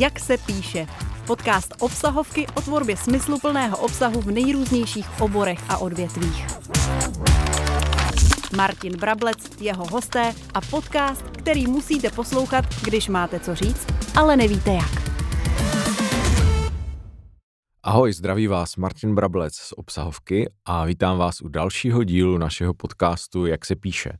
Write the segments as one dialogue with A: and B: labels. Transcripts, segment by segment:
A: Jak se píše. Podcast obsahovky o tvorbě smysluplného obsahu v nejrůznějších oborech a odvětvích. Martin Brablec, jeho hosté a podcast, který musíte poslouchat, když máte co říct, ale nevíte jak.
B: Ahoj, zdraví vás Martin Brablec z Obsahovky a vítám vás u dalšího dílu našeho podcastu Jak se píše.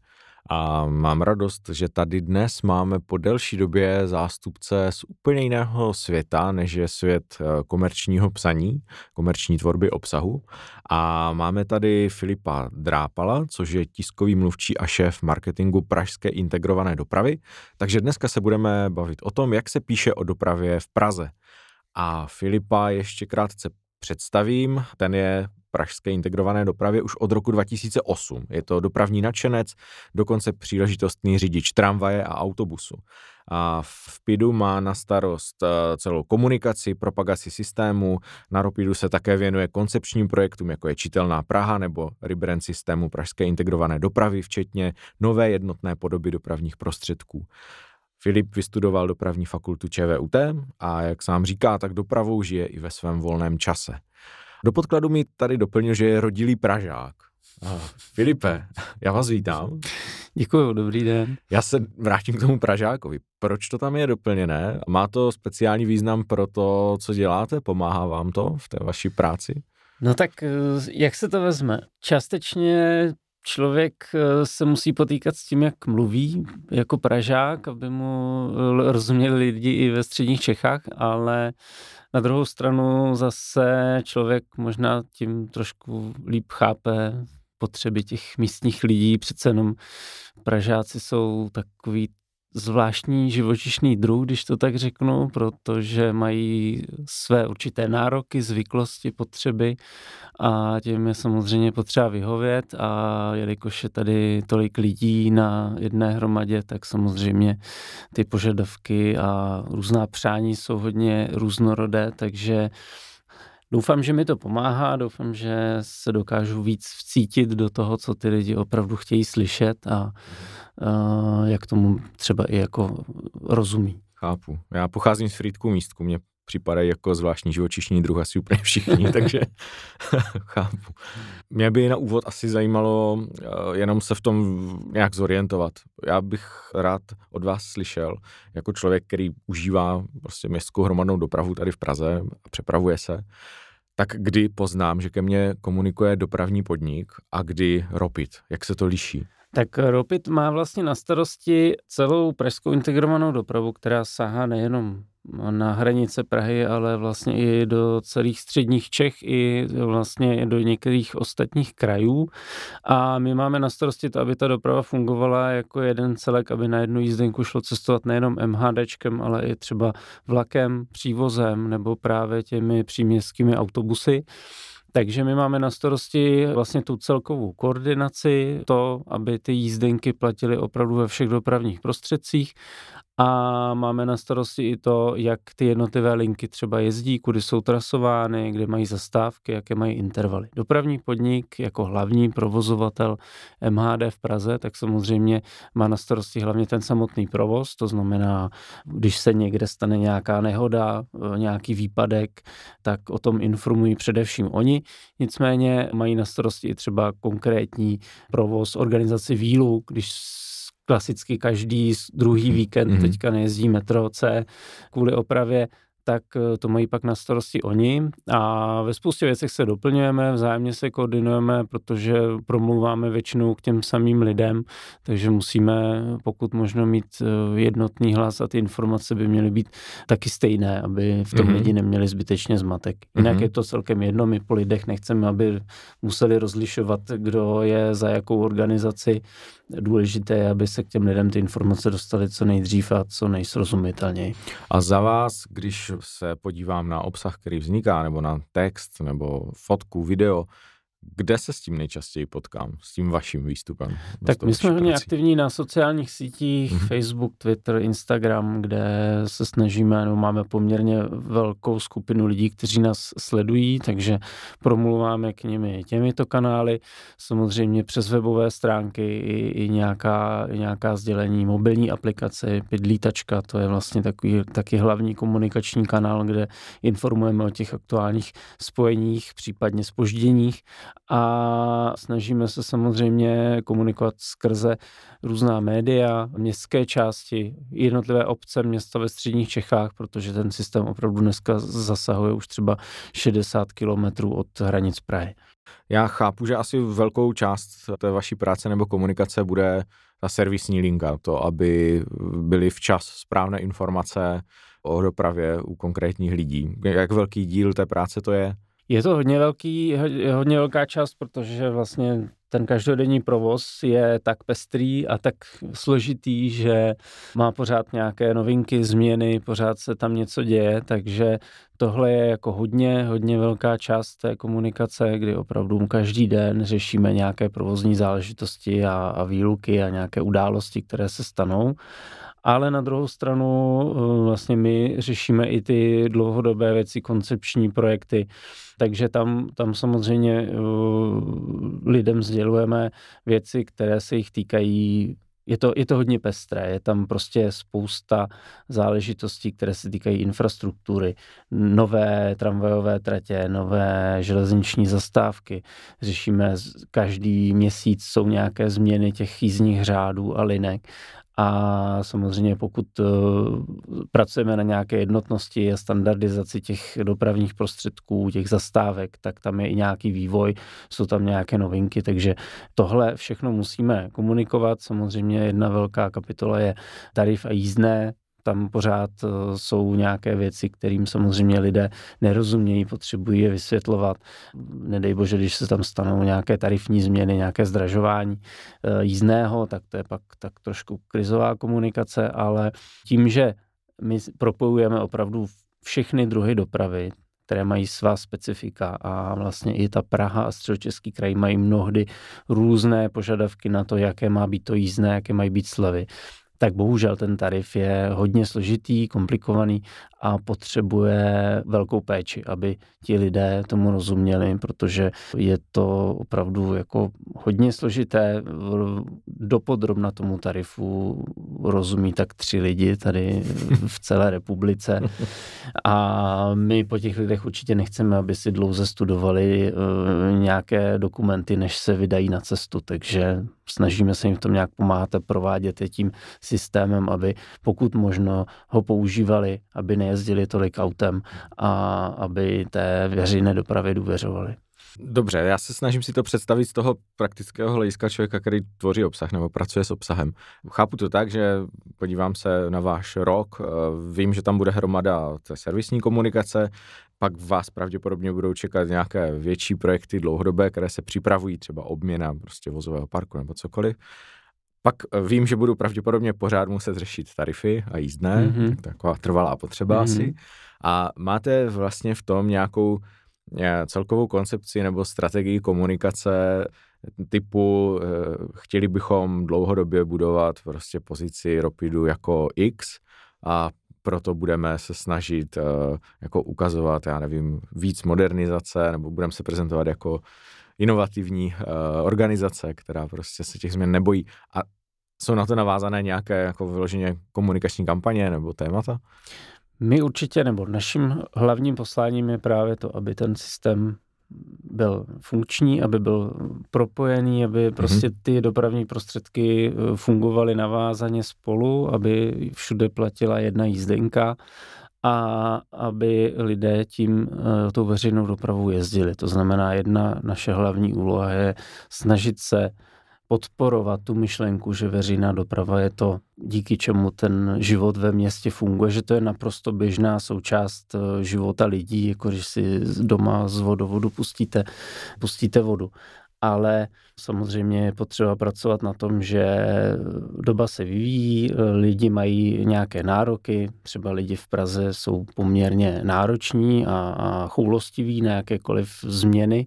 B: A mám radost, že tady dnes máme po delší době zástupce z úplně jiného světa, než je svět eh, komerčního psaní, komerční tvorby obsahu. A máme tady Filipa Drápala, což je tiskový mluvčí a šéf marketingu Pražské integrované dopravy. Takže dneska se budeme bavit o tom, jak se píše o dopravě v Praze. A Filipa ještě krátce představím. Ten je pražské integrované dopravě už od roku 2008. Je to dopravní nadšenec, dokonce příležitostný řidič tramvaje a autobusu. A v PIDu má na starost eh, celou komunikaci, propagaci systému. Na ROPIDu se také věnuje koncepčním projektům, jako je Čitelná Praha nebo rebrand systému Pražské integrované dopravy, včetně nové jednotné podoby dopravních prostředků. Filip vystudoval dopravní fakultu ČVUT a jak sám říká, tak dopravou žije i ve svém volném čase. Do podkladu mi tady doplnil, že je rodilý Pražák. Aha. Filipe, já vás vítám.
C: Děkuji, dobrý den.
B: Já se vrátím k tomu Pražákovi. Proč to tam je doplněné? Má to speciální význam pro to, co děláte? Pomáhá vám to v té vaší práci?
C: No tak eh, jak se to vezme? Částečně člověk eh, se musí potýkat s tím, jak mluví jako Pražák, aby mu eh, rozuměli lidi i ve středních Čechách, ale na druhou stranu zase člověk možná tím trošku líp chápe potřeby těch místních lidí. Přece jenom Pražáci jsou takový zvláštní živočišný druh, když to tak řeknu, protože mají své určité nároky, zvyklosti, potřeby a těm je samozřejmě potřeba vyhovět. A jelikož je tady tolik lidí na jedné hromadě, tak samozřejmě ty požadavky a různá přání jsou hodně různorodé, takže Doufám, že mi to pomáhá, doufám, že se dokážu víc vcítit do toho, co ty lidi opravdu chtějí slyšet a uh, jak tomu třeba i jako rozumí.
B: Chápu. Já pocházím z Frýdku místku, mě připadají jako zvláštní živočišní druh asi úplně všichni, takže chápu. Mě by na úvod asi zajímalo uh, jenom se v tom nějak zorientovat. Já bych rád od vás slyšel, jako člověk, který užívá prostě městskou hromadnou dopravu tady v Praze a přepravuje se, tak kdy poznám, že ke mně komunikuje dopravní podnik a kdy Ropit? Jak se to liší?
C: Tak Ropit má vlastně na starosti celou pražskou integrovanou dopravu, která sahá nejenom na hranice Prahy, ale vlastně i do celých středních Čech, i vlastně do některých ostatních krajů. A my máme na starosti to, aby ta doprava fungovala jako jeden celek, aby na jednu jízdenku šlo cestovat nejenom MHDčkem, ale i třeba vlakem, přívozem nebo právě těmi příměstskými autobusy. Takže my máme na starosti vlastně tu celkovou koordinaci, to, aby ty jízdenky platily opravdu ve všech dopravních prostředcích a máme na starosti i to, jak ty jednotlivé linky třeba jezdí, kudy jsou trasovány, kde mají zastávky, jaké mají intervaly. Dopravní podnik jako hlavní provozovatel MHD v Praze, tak samozřejmě má na starosti hlavně ten samotný provoz, to znamená, když se někde stane nějaká nehoda, nějaký výpadek, tak o tom informují především oni. Nicméně mají na starosti i třeba konkrétní provoz organizaci výlu, když klasicky každý druhý víkend mm-hmm. teďka nejezdí metro C kvůli opravě, tak eh, to mají pak na starosti oni a ve spoustě věcech se doplňujeme, vzájemně se koordinujeme, protože promluváme většinou k těm samým lidem, takže musíme pokud možno mít eh, jednotný hlas a ty informace by měly být taky stejné, aby v tom mm-hmm. lidi neměli zbytečně zmatek. Jinak mm-hmm. je to celkem jedno, my po lidech nechceme, aby museli rozlišovat, kdo je za jakou organizaci. Důležité je, aby se k těm lidem ty informace dostaly co nejdřív a co nejsrozumitelněji.
B: A za vás, když se podívám na obsah, který vzniká, nebo na text, nebo fotku, video, Kde se s tím nejčastěji potkám, s tím vaším výstupem?
C: Tak my jsme hodně aktivní na sociálních sítích, mm-hmm. Facebook, Twitter, Instagram, kde se snažíme, no máme poměrně velkou skupinu lidí, kteří nás sledují, takže promluváme k nimi těmito kanály, samozřejmě přes webové stránky i, i nějaká, i nějaká sdělení, mobilní aplikace, Pidlítačka, to je vlastně takový, taky hlavní komunikační kanál, kde informujeme o těch aktuálních spojeních, případně spožděních a snažíme se samozřejmě komunikovat skrze různá média, městské části, jednotlivé obce, města ve středních Čechách, protože ten systém opravdu dneska zasahuje už třeba 60 kilometrů od hranic Prahy.
B: Já chápu, že asi velkou část té vaší práce nebo komunikace bude ta servisní linka, to, aby byly včas správné informace o dopravě u konkrétních lidí. Jak velký díl té práce to je?
C: Je to hodně velký, hodně velká část, protože vlastně ten každodenní provoz je tak pestrý a tak složitý, že má pořád nějaké novinky, změny, pořád se tam něco děje, takže tohle je jako hodně, hodně velká část té komunikace, kdy opravdu každý den řešíme nějaké provozní záležitosti a, a výluky a nějaké události, které se stanou ale na druhou stranu eh, vlastně my řešíme i ty dlouhodobé věci, koncepční projekty, takže tam, tam samozřejmě eh, lidem sdělujeme věci, které se jich týkají je to, je to hodně pestré, je tam prostě spousta záležitostí, které se týkají infrastruktury, nové tramvajové tratě, nové železniční zastávky. Řešíme každý měsíc jsou nějaké změny těch jízdních řádů a linek a samozřejmě pokud eh, pracujeme na nějaké jednotnosti a standardizaci těch dopravních prostředků, těch zastávek, tak tam je i nějaký vývoj, jsou tam nějaké novinky, takže tohle všechno musíme komunikovat. Samozřejmě jedna velká kapitola je tarif a jízdné, tam pořád eh, jsou nějaké věci, kterým samozřejmě lidé nerozumějí, potřebují je vysvětlovat. Nedej bože, když se tam stanou nějaké tarifní změny, nějaké zdražování eh, jízdného, tak to je pak tak trošku krizová komunikace, ale tím, že my propojujeme opravdu všechny druhy dopravy, které mají svá specifika a vlastně i ta Praha a středočeský kraj mají mnohdy různé požadavky na to, jaké má být to jízdné, jaké mají být slevy tak bohužel ten tarif je hodně složitý, komplikovaný a potřebuje velkou péči, aby ti lidé tomu rozuměli, protože je to opravdu jako hodně složité. Dopodrobna tomu tarifu rozumí tak tři lidi tady v celé republice a my po těch lidech určitě nechceme, aby si dlouze studovali eh, nějaké dokumenty, než se vydají na cestu, takže snažíme se jim v tom nějak pomáhat a provádět je tím systémem, aby pokud možno ho používali, aby nejezdili tolik autem a aby té veřejné dopravě důvěřovali.
B: Dobře, já se snažím si to představit z toho praktického hlediska člověka, který tvoří obsah nebo pracuje s obsahem. Chápu to tak, že podívám se na váš rok, eh, vím, že tam bude hromada té servisní komunikace, pak vás pravděpodobně budou čekat nějaké větší projekty dlouhodobé, které se připravují, třeba obměna prostě vozového parku nebo cokoliv. Pak eh, vím, že budu pravděpodobně pořád muset řešit tarify a jízdné, mm-hmm. taková trvalá potřeba mm-hmm. asi. A máte vlastně v tom nějakou eh, celkovou koncepci nebo strategii komunikace typu eh, chtěli bychom dlouhodobě budovat prostě pozici Ropidu jako X a proto budeme se snažit jako ukazovat, já nevím, víc modernizace nebo budeme se prezentovat jako inovativní uh, organizace, která prostě se těch změn nebojí. A jsou na to navázané nějaké jako vyloženě komunikační kampaně nebo témata?
C: My určitě, nebo naším hlavním posláním je právě to, aby ten systém byl funkční, aby byl propojený, aby prostě mhm. ty dopravní prostředky eh, fungovaly navázaně spolu, aby všude platila jedna jízdenka a aby lidé tím eh, tou veřejnou dopravou jezdili. To znamená, jedna naše hlavní úloha je snažit se podporovat tu myšlenku, že veřejná doprava je to, díky čemu ten život ve městě funguje, že to je naprosto běžná součást eh, života lidí, jako když si doma z vodovodu pustíte, pustíte vodu. ale samozřejmě je potřeba pracovat na tom, že doba se vyvíjí, lidi mají nějaké nároky, třeba lidi v Praze jsou poměrně nároční a, a choulostiví na jakékoliv změny,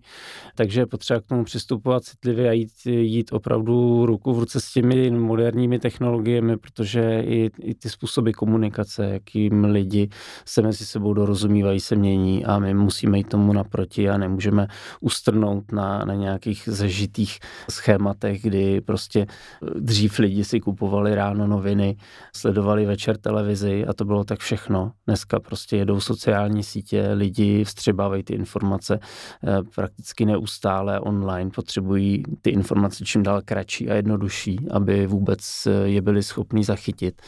C: takže je potřeba k tomu přistupovat citlivě a jít, jít opravdu ruku v ruce s těmi moderními technologiemi, protože i, i ty způsoby komunikace, jakým lidi se mezi sebou dorozumívají, se mění a my musíme jít tomu naproti a nemůžeme ustrnout na, na nějakých zažitých schématech, kdy prostě dřív lidi si kupovali ráno noviny, sledovali večer televizi a to bylo tak všechno. Dneska prostě jedou sociální sítě, lidi vstřebávají ty informace eh, prakticky neustále online, potřebují ty informace čím dál kratší a jednodušší, aby vůbec eh, je byli schopni zachytit.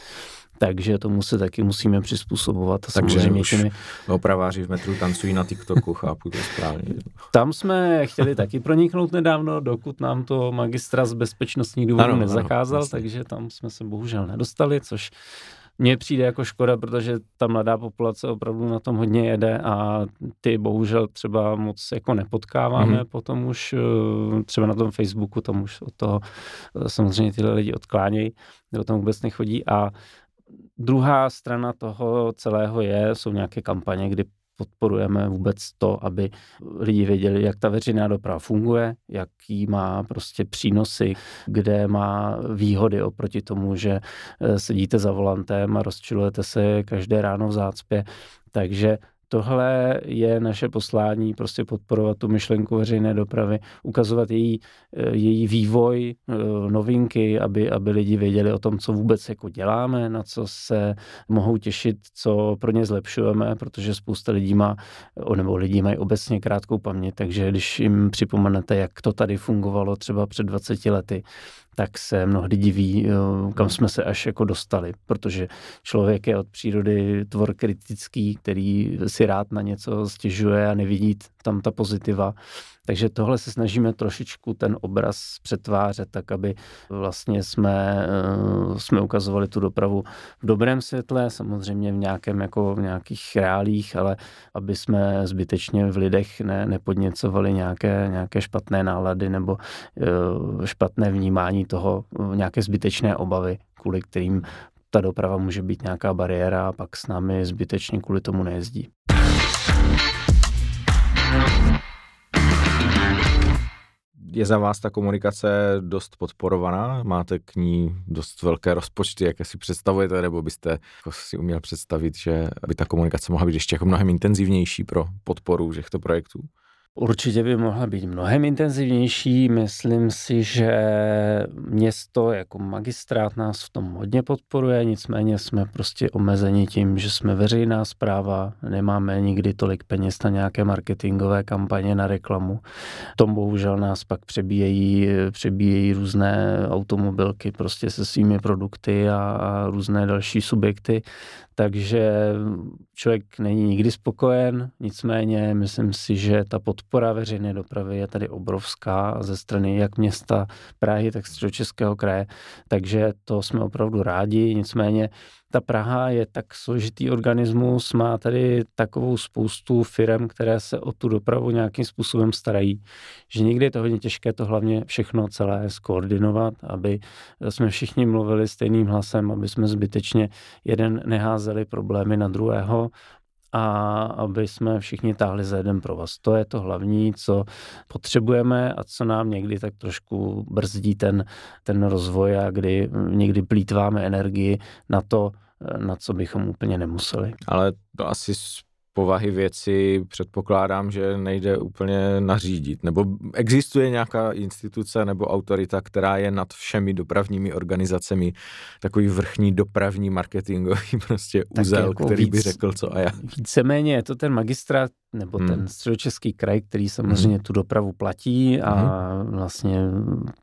C: Takže tomu se taky musíme přizpůsobovat. A
B: Takže samozřejmě už těmi... opraváři v metru tancují na TikToku, chápu to správně.
C: Tam jsme chtěli taky proniknout nedávno, dokud nám to magistra z bezpečnostních důvodů nezakázal, ano, takže tam jsme se bohužel nedostali, což mně přijde jako škoda, protože ta mladá populace opravdu na tom hodně jede a ty bohužel třeba moc jako nepotkáváme, mm-hmm. potom už eh, třeba na tom Facebooku, tam už od toho eh, samozřejmě tyhle lidi odklánějí, nebo tam vůbec nechodí a Druhá strana toho celého je, jsou nějaké kampaně, kdy podporujeme vůbec to, aby lidi věděli, jak ta veřejná doprava funguje, jaký má prostě přínosy, kde má výhody oproti tomu, že eh, sedíte za volantem a rozčilujete se každé ráno v zácpě. Takže tohle je naše poslání, prostě podporovat tu myšlenku veřejné dopravy, ukazovat její, eh, její vývoj, eh, novinky, aby, aby lidi věděli o tom, co vůbec jako děláme, na co se mohou těšit, co pro ně zlepšujeme, protože spousta lidí má, nebo lidi mají obecně krátkou paměť, takže když jim připomenete, jak to tady fungovalo třeba před 20 lety, tak se mnohdy diví, eh, kam jsme se až jako dostali, protože člověk je od přírody tvor kritický, který si rád na něco stěžuje a nevidí tam ta pozitiva. Takže tohle se snažíme trošičku ten obraz přetvářet tak, aby vlastně jsme, eh, jsme ukazovali tu dopravu v dobrém světle, samozřejmě v nějakém jako v nějakých reálích, ale aby jsme zbytečně v lidech ne, nepodněcovali nějaké, nějaké špatné nálady nebo eh, špatné vnímání toho, nějaké zbytečné obavy, kvůli kterým ta doprava může být nějaká bariéra a pak s námi zbytečně kvůli tomu nejezdí.
B: Je za vás ta komunikace dost podporovaná? Máte k ní dost velké rozpočty, jak si představujete, nebo byste jako si uměl představit, že by ta komunikace mohla být ještě jako mnohem intenzivnější pro podporu těchto projektů?
C: Určitě by mohla být mnohem intenzivnější. Myslím si, že město jako magistrát nás v tom hodně podporuje, nicméně jsme prostě omezeni tím, že jsme veřejná zpráva, nemáme nikdy tolik peněz na nějaké marketingové kampaně, na reklamu. Tom bohužel nás pak přebíjejí, přebíjejí různé automobilky prostě se svými produkty a, a různé další subjekty, takže člověk není nikdy spokojen, nicméně myslím si, že ta podpora veřejné dopravy je tady obrovská ze strany jak města Prahy, tak středočeského kraje, takže to jsme opravdu rádi, nicméně ta Praha je tak složitý organismus, má tady takovou spoustu firm, které se o tu dopravu nějakým způsobem starají, že někdy je to hodně těžké to hlavně všechno celé skoordinovat, aby jsme všichni mluvili stejným hlasem, aby jsme zbytečně jeden neházeli problémy na druhého, a aby jsme všichni táhli za jeden provaz. To je to hlavní, co potřebujeme a co nám někdy tak trošku brzdí ten, ten rozvoj a kdy někdy plítváme energii na to, na co bychom úplně nemuseli.
B: Ale to asi povahy věci předpokládám, že nejde úplně nařídit. Nebo existuje nějaká instituce nebo autorita, která je nad všemi dopravními organizacemi, takový vrchní dopravní marketingový prostě úzel, jako který víc, by řekl co a jak.
C: Víceméně je to ten magistrát nebo hmm. ten středočeský kraj, který samozřejmě hmm. tu dopravu platí a hmm. vlastně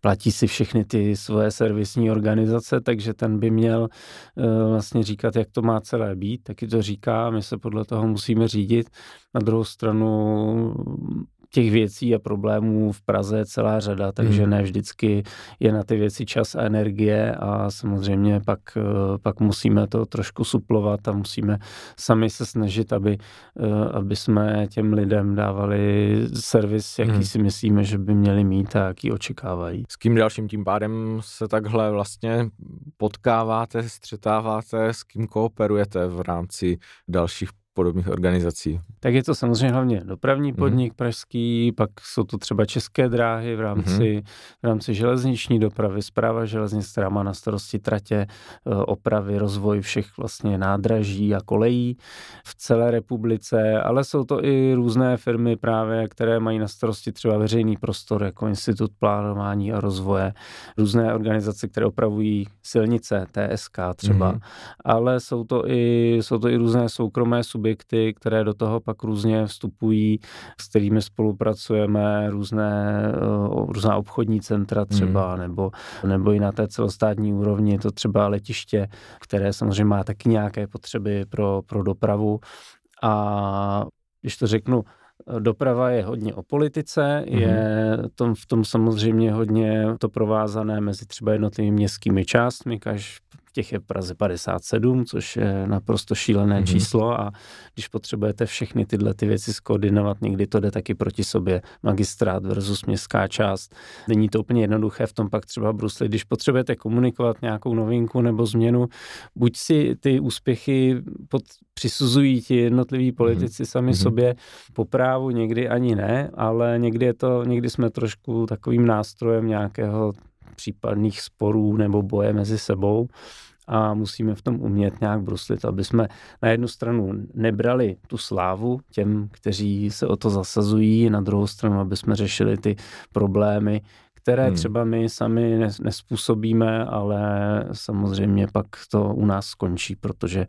C: platí si všechny ty svoje servisní organizace, takže ten by měl uh, vlastně říkat, jak to má celé být, taky to říká, my se podle toho musíme řídit. Na druhou stranu těch věcí a problémů v Praze je celá řada, takže hmm. ne vždycky je na ty věci čas a energie a samozřejmě pak, pak musíme to trošku suplovat a musíme sami se snažit, aby, aby jsme těm lidem dávali servis, jaký hmm. si myslíme, že by měli mít a jaký očekávají.
B: S kým dalším tím pádem se takhle vlastně potkáváte, střetáváte, s kým kooperujete v rámci dalších podobných organizací?
C: Tak je to samozřejmě hlavně dopravní mhm. podnik mm-hmm. pražský, pak jsou to třeba české dráhy v rámci, mm-hmm. v rámci železniční dopravy, zpráva železnic, která má na starosti tratě, e, opravy, rozvoj všech vlastně nádraží a kolejí v celé republice, ale jsou to i různé firmy právě, které mají na starosti třeba veřejný prostor, jako Institut plánování a rozvoje, různé organizace, které opravují silnice, TSK třeba, mm-hmm. ale jsou to i, jsou to i různé soukromé subjekty, subjekty, které do toho pak různě vstupují, s kterými spolupracujeme, různé, eh, různá obchodní centra třeba, hmm. nebo, nebo i na té celostátní úrovni, to třeba letiště, které samozřejmě má taky nějaké potřeby pro, pro dopravu. A když to řeknu, Doprava je hodně o politice, mm-hmm. je tom, v tom samozřejmě hodně to provázané mezi třeba jednotlivými městskými částmi, kaž těch je v Praze 57, což je naprosto šílené mm-hmm. číslo a když potřebujete všechny tyhle ty věci skoordinovat, někdy to jde taky proti sobě, magistrát versus městská část. Není to úplně jednoduché v tom pak třeba Brusli, když potřebujete komunikovat nějakou novinku nebo změnu, buď si ty úspěchy pod, přisuzují ti jednotliví mhm. politici mm-hmm. sami mm-hmm. sobě po právu, někdy ani ne, ale někdy je to, někdy jsme trošku takovým nástrojem nějakého případných sporů nebo boje mezi sebou. A musíme v tom umět nějak bruslit, aby jsme na jednu stranu nebrali tu slávu těm, kteří se o to zasazují, na druhou stranu, aby jsme řešili ty problémy, které hmm. třeba my sami nespůsobíme, ale samozřejmě pak to u nás skončí, protože,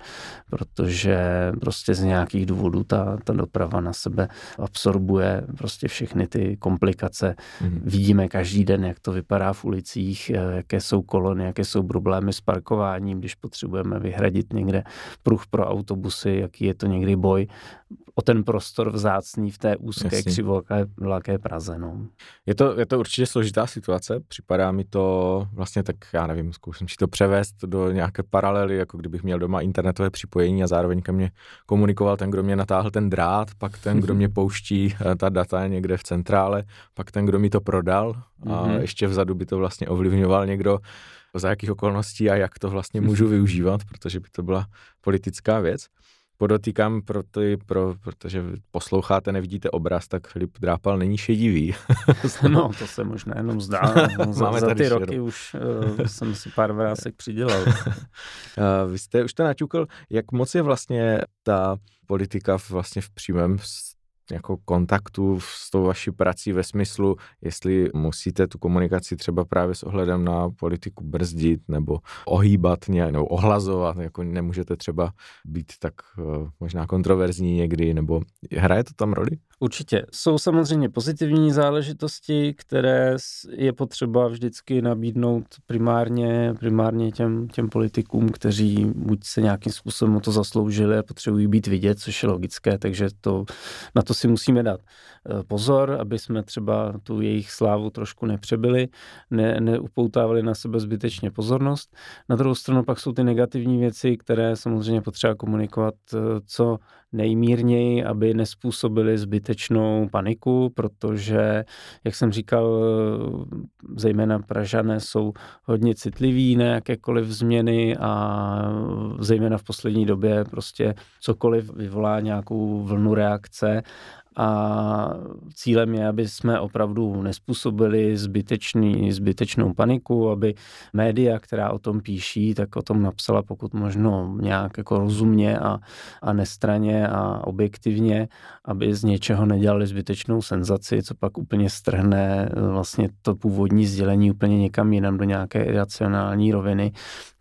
C: protože prostě z nějakých důvodů ta, ta doprava na sebe absorbuje prostě všechny ty komplikace. Hmm. Vidíme každý den, jak to vypadá v ulicích, jaké jsou kolony, jaké jsou problémy s parkováním, když potřebujeme vyhradit někde pruh pro autobusy, jaký je to někdy boj o ten prostor vzácný v té úzké křivoké Praze. No.
B: Je, to, je to určitě složitá situace, připadá mi to vlastně tak, já nevím, zkusím si to převést do nějaké paralely, jako kdybych měl doma internetové připojení a zároveň ke mně komunikoval ten, kdo mě natáhl ten drát, pak ten, kdo mě pouští eh, ta data někde v centrále, pak ten, kdo mi to prodal a mm-hmm. ještě vzadu by to vlastně ovlivňoval někdo, za jakých okolností a jak to vlastně můžu využívat, protože by to byla politická věc. Podotýkám, proto, pro, protože posloucháte, nevidíte obraz, tak Filip Drápal není šedivý.
C: no, to se možná jenom zdá. za, Máme za ty roky už uh, jsem si pár vrásek přidělal. uh,
B: vy jste už to naťukl, jak moc je vlastně ta politika vlastně v přímém jako kontaktu s tou vaší prací ve smyslu, jestli musíte tu komunikaci třeba právě s ohledem na politiku brzdit nebo ohýbat nějak, nebo ohlazovat, jako nemůžete třeba být tak uh, možná kontroverzní někdy, nebo hraje to tam roli?
C: Určitě. Jsou samozřejmě pozitivní záležitosti, které je potřeba vždycky nabídnout primárně, primárně těm, těm politikům, kteří buď se nějakým způsobem o to zasloužili a potřebují být vidět, což je logické, takže to, na to si musíme dát eh, pozor, aby jsme třeba tu jejich slávu trošku nepřebili, ne, neupoutávali na sebe zbytečně pozornost. Na druhou stranu pak jsou ty negativní věci, které samozřejmě potřeba komunikovat eh, co nejmírněji, aby nespůsobili zbytečnou paniku, protože, jak jsem říkal, zejména Pražané jsou hodně citliví na jakékoliv změny a zejména v poslední době prostě cokoliv vyvolá nějakou vlnu reakce a cílem je, aby jsme opravdu nespůsobili zbytečný, zbytečnou paniku, aby média, která o tom píší, tak o tom napsala pokud možno nějak jako rozumně a, a nestraně a objektivně, aby z něčeho nedělali zbytečnou senzaci, co pak úplně strhne vlastně to původní sdělení úplně někam jinam do nějaké iracionální roviny.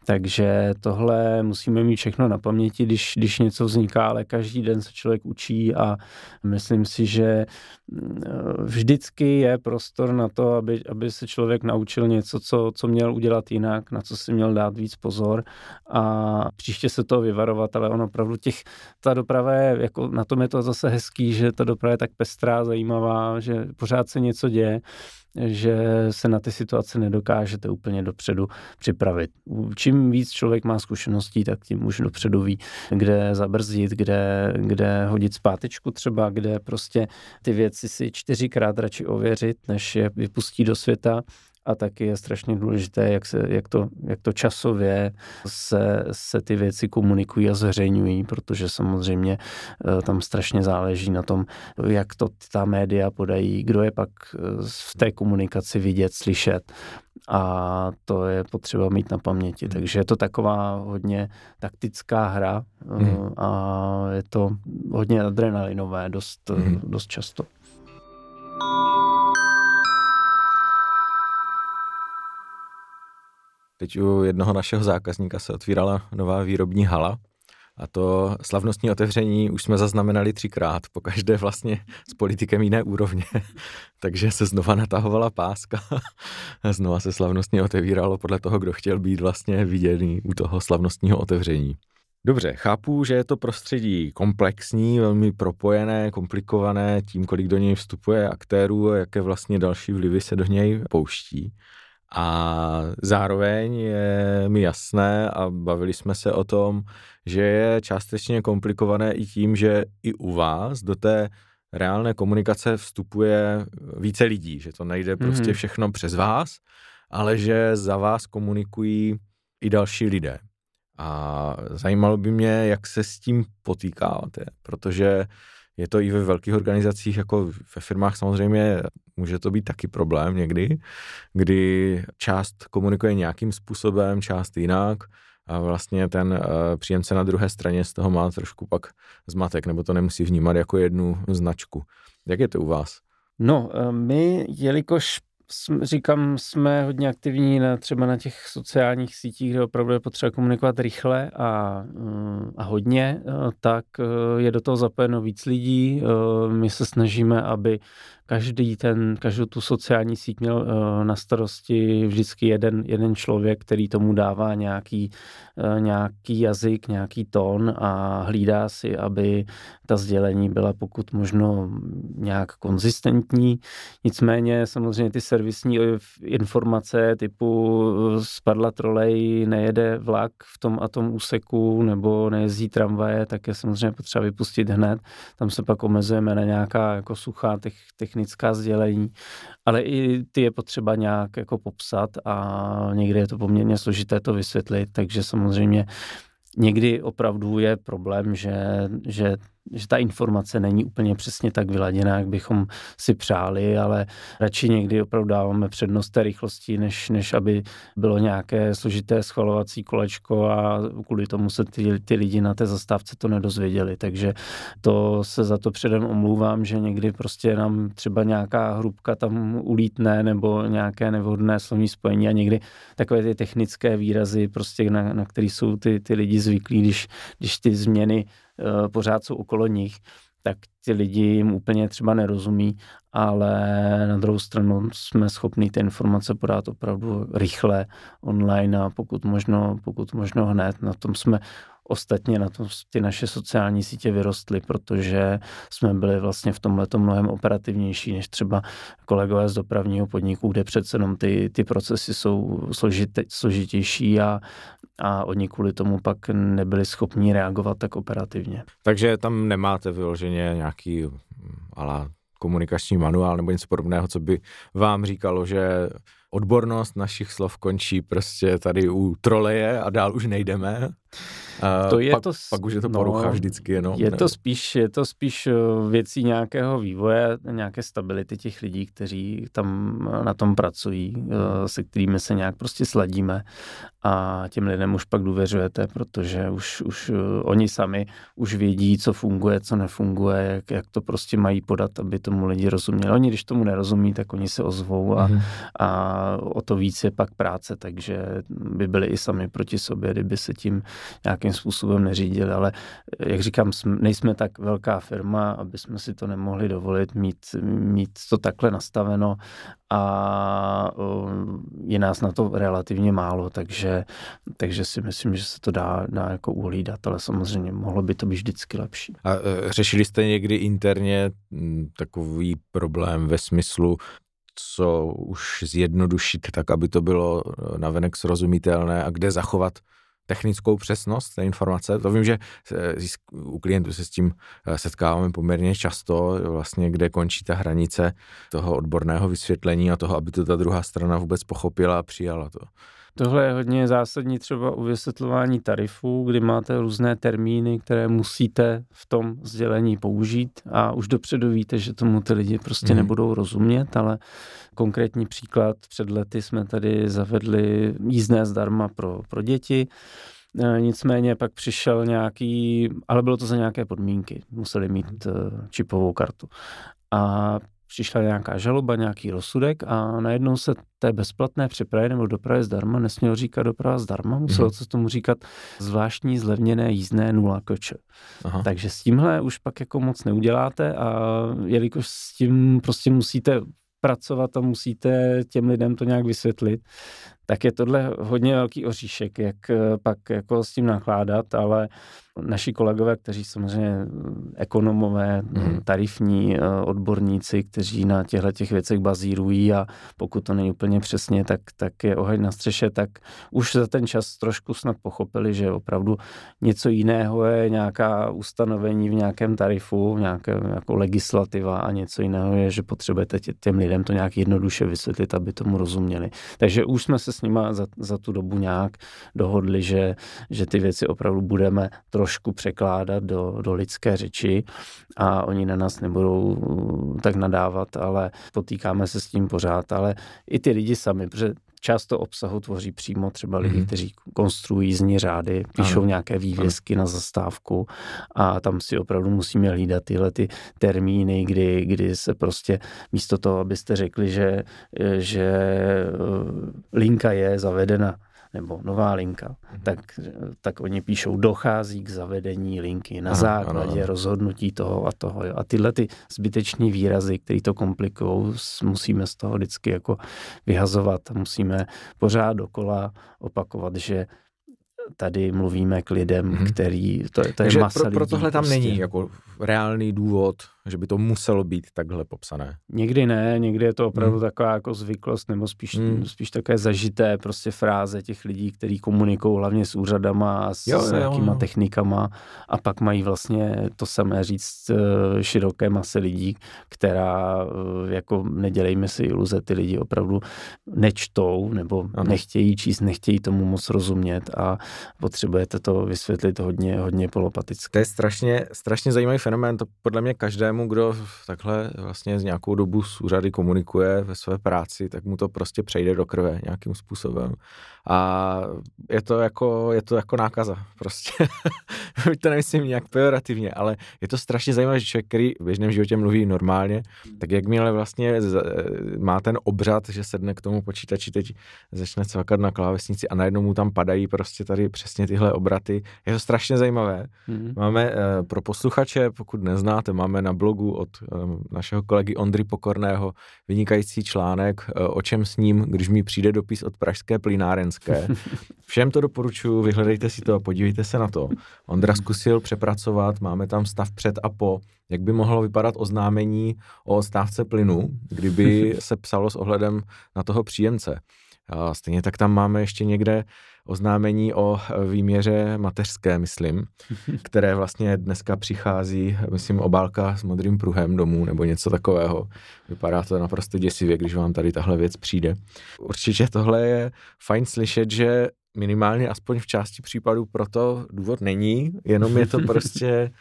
C: Takže tohle musíme mít všechno na paměti, když, když něco vzniká, ale každý den se člověk učí a myslím si, že mm, vždycky je prostor na to, aby, aby se člověk naučil něco, co, co měl udělat jinak, na co si měl dát víc pozor a příště se toho vyvarovat, ale ono opravdu těch, ta doprava je, jako na tom je to zase hezký, že ta doprava je tak pestrá, zajímavá, že pořád se něco děje že se na ty situace nedokážete úplně dopředu připravit. Čím víc člověk má zkušeností, tak tím už dopředu ví, kde zabrzdit, kde, kde hodit zpátečku třeba, kde prostě ty věci si čtyřikrát radši ověřit, než je vypustí do světa a taky je strašně důležité, jak, se, jak, to, jak to časově se, se ty věci komunikují a zveřejňují, protože samozřejmě eh, tam strašně záleží na tom, jak to ta média podají, kdo je pak eh, v té komunikaci vidět, slyšet a to je potřeba mít na paměti. Hmm. Takže je to taková hodně taktická hra hmm. a je to hodně adrenalinové dost, hmm. dost často.
B: Teď u jednoho našeho zákazníka se otvírala nová výrobní hala a to slavnostní otevření už jsme zaznamenali třikrát, po každé vlastně s politikem jiné úrovně. Takže se znova natahovala páska a znova se slavnostně otevíralo podle toho, kdo chtěl být vlastně viděný u toho slavnostního otevření. Dobře, chápu, že je to prostředí komplexní, velmi propojené, komplikované tím, kolik do něj vstupuje aktérů a jaké vlastně další vlivy se do něj pouští. A zároveň je mi jasné, a bavili jsme se o tom, že je částečně komplikované i tím, že i u vás do té reálné komunikace vstupuje více lidí, že to nejde prostě mm-hmm. všechno přes vás, ale že za vás komunikují i další lidé. A zajímalo by mě, jak se s tím potýkáte, protože je to i ve velkých organizacích, jako ve firmách samozřejmě může to být taky problém někdy, kdy část komunikuje nějakým způsobem, část jinak a vlastně ten uh, příjemce na druhé straně z toho má trošku pak zmatek, nebo to nemusí vnímat jako jednu značku. Jak je to u vás?
C: No, eh, my, jelikož říkám, jsme hodně aktivní na, třeba na těch sociálních sítích, kde opravdu je potřeba komunikovat rychle a, mm, a hodně, eh, tak je do toho zapojeno víc lidí. My se snažíme, aby každý ten, každou tu sociální síť měl na starosti vždycky jeden, jeden člověk, který tomu dává nějaký, nějaký jazyk, nějaký tón a hlídá si, aby ta sdělení byla pokud možno nějak konzistentní. Nicméně samozřejmě ty servisní eh, informace typu spadla trolej, nejede vlak v tom a tom úseku nebo nejezdí tramvaje, tak je samozřejmě potřeba vypustit hned. Tam se pak omezujeme na nějaká jako suchá technická sdělení, ale i ty je potřeba nějak jako popsat a někdy je to poměrně složité to vysvětlit, takže samozřejmě někdy opravdu je problém, že, že že ta informace není úplně přesně tak vyladěná, jak bychom si přáli, ale radši někdy opravdu dáváme přednost té rychlosti, než, než aby bylo nějaké složité schvalovací kolečko a kvůli tomu se ty, ty lidi na té zastávce to nedozvěděli. Takže to se za to předem omlouvám, že někdy prostě nám třeba nějaká hrubka tam ulítne nebo nějaké nevhodné slovní spojení a někdy takové ty technické výrazy, prostě na, na které jsou ty, ty lidi zvyklí, když, když ty změny pořád jsou okolo nich, tak ty lidi jim úplně třeba nerozumí, ale na druhou stranu jsme schopni ty informace podat opravdu rychle online a pokud možno, pokud možno hned. Na tom jsme Ostatně na to ty naše sociální sítě vyrostly, protože jsme byli vlastně v tomhle mnohem operativnější než třeba kolegové z dopravního podniku, kde přece jenom ty, ty procesy jsou složité, složitější a, a oni kvůli tomu pak nebyli schopni reagovat tak operativně.
B: Takže tam nemáte vyloženě nějaký ala komunikační manuál nebo něco podobného, co by vám říkalo, že odbornost našich slov končí prostě tady u troleje a dál už nejdeme? To je pak, to, pak už je to no, porucha vždycky jenom.
C: Je to, spíš, je to spíš eh, věcí nějakého vývoje, nějaké stability těch lidí, kteří tam na tom pracují, eh, se kterými se nějak prostě sladíme a těm lidem už pak důvěřujete, protože už, už oni sami už vědí, co funguje, co nefunguje, jak, jak to prostě mají podat, aby tomu lidi rozuměli. Oni, když tomu nerozumí, tak oni se ozvou a, mm. a o to víc je pak práce, takže by byli i sami proti sobě, kdyby se tím nějakým způsobem neřídili, ale jak říkám, nejsme tak velká firma, aby jsme si to nemohli dovolit mít, mít to takhle nastaveno a je nás na to relativně málo, takže, takže si myslím, že se to dá, dá jako uhlídat, ale samozřejmě mohlo by to být vždycky lepší.
B: A e, řešili jste někdy interně takový problém ve smyslu, co už zjednodušit tak, aby to bylo navenek srozumitelné a kde zachovat technickou přesnost té informace. To vím, že u klientů se s tím eh, setkáváme poměrně často, vlastně kde končí ta hranice toho odborného vysvětlení a toho, aby to ta druhá strana vůbec pochopila a přijala to.
C: Tohle je hodně zásadní třeba u vysvětlování tarifů, kdy máte různé termíny, které musíte v tom sdělení použít a už dopředu víte, že tomu ty lidi prostě mm. nebudou rozumět, ale konkrétní příklad, před lety jsme tady zavedli jízdné zdarma pro, pro děti, e, Nicméně pak přišel nějaký, ale bylo to za nějaké podmínky, museli mít e, čipovou kartu. A přišla nějaká žaloba, nějaký rozsudek a najednou se té bezplatné přepravy nebo dopravy zdarma nesměl říkat doprava zdarma, muselo mm-hmm. se tomu říkat zvláštní zlevněné jízdné nula koče. Aha. Takže s tímhle už pak jako moc neuděláte a jelikož s tím prostě musíte pracovat a musíte těm lidem to nějak vysvětlit, tak je tohle hodně velký oříšek, jak eh, pak jako s tím nakládat, ale naši kolegové, kteří samozřejmě ekonomové, mm. tarifní eh, odborníci, kteří na těchto těch věcech bazírují a pokud to není úplně přesně, tak, tak je oheň na střeše, tak už za ten čas trošku snad pochopili, že opravdu něco jiného je nějaká ustanovení v nějakém tarifu, nějaké jako legislativa a něco jiného je, že potřebujete těm lidem to nějak jednoduše vysvětlit, aby tomu rozuměli. Takže už jsme se s nima za, za tu dobu nějak dohodli, že, že ty věci opravdu budeme trošku překládat do, do lidské řeči a oni na nás nebudou uh, tak nadávat, ale potýkáme se s tím pořád, ale i ty lidi sami, protože často obsahu tvoří přímo třeba lidi, mm-hmm. kteří konstruují jízdní řády, píšou ano. nějaké vývězky ano. na zastávku a tam si opravdu musíme hlídat tyhle ty termíny, kdy, kdy se prostě místo toho, abyste řekli, že, že uh, linka je zavedena nebo nová linka, mm-hmm. tak, tak oni píšou, dochází k zavedení linky na ano, základě ano. rozhodnutí toho a toho. Jo. A tyhle ty zbyteční výrazy, které to komplikují, musíme z toho vždycky jako vyhazovat. Musíme pořád dokola opakovat, že tady mluvíme k lidem, mm-hmm. který, to, to je masa
B: pro, pro tohle
C: lidí,
B: tam prostě. není jako reálný důvod, že by to muselo být takhle popsané.
C: Někdy ne, někdy je to opravdu mm. taková jako zvyklost, nebo spíš, mm. spíš také zažité prostě fráze těch lidí, kteří komunikují hlavně s úřadama a s, jo, nějakýma jo. technikama a pak mají vlastně to samé říct eh, široké masy lidí, která eh, jako nedělejme si iluze, ty lidi opravdu nečtou nebo ano. nechtějí číst, nechtějí tomu moc rozumět a potřebujete to vysvětlit hodně, hodně polopaticky.
B: To je strašně, strašně zajímavý fenomén, to podle mě každému, kdo takhle vlastně z nějakou dobu s úřady komunikuje ve své práci, tak mu to prostě přejde do krve nějakým způsobem. A je to jako, je to jako nákaza prostě. to nemyslím nějak pejorativně, ale je to strašně zajímavé, že člověk, který v běžném životě mluví normálně, tak jakmile vlastně má ten obřad, že sedne k tomu počítači, teď začne cvakat na klávesnici a najednou mu tam padají prostě tady přesně tyhle obraty. Je to strašně zajímavé. Mm-hmm. Máme eh, pro posluchače, pokud neznáte, máme na blogu od eh, našeho kolegy Ondry Pokorného vynikající článek, eh, o čem s ním, když mi přijde dopis od Pražské plynárenské. Všem to doporučuji, vyhledejte si to a podívejte se na to. Ondra zkusil přepracovat, máme tam stav před a po, jak by mohlo vypadat oznámení o odstávce plynu, kdyby se psalo s ohledem na toho příjemce. A stejně tak tam máme ještě někde oznámení o výměře mateřské, myslím, které vlastně dneska přichází, myslím, obálka s modrým pruhem domů nebo něco takového. Vypadá to naprosto děsivě, když vám tady tahle věc přijde. Určitě tohle je fajn slyšet, že minimálně aspoň v části případů proto důvod není, jenom je to prostě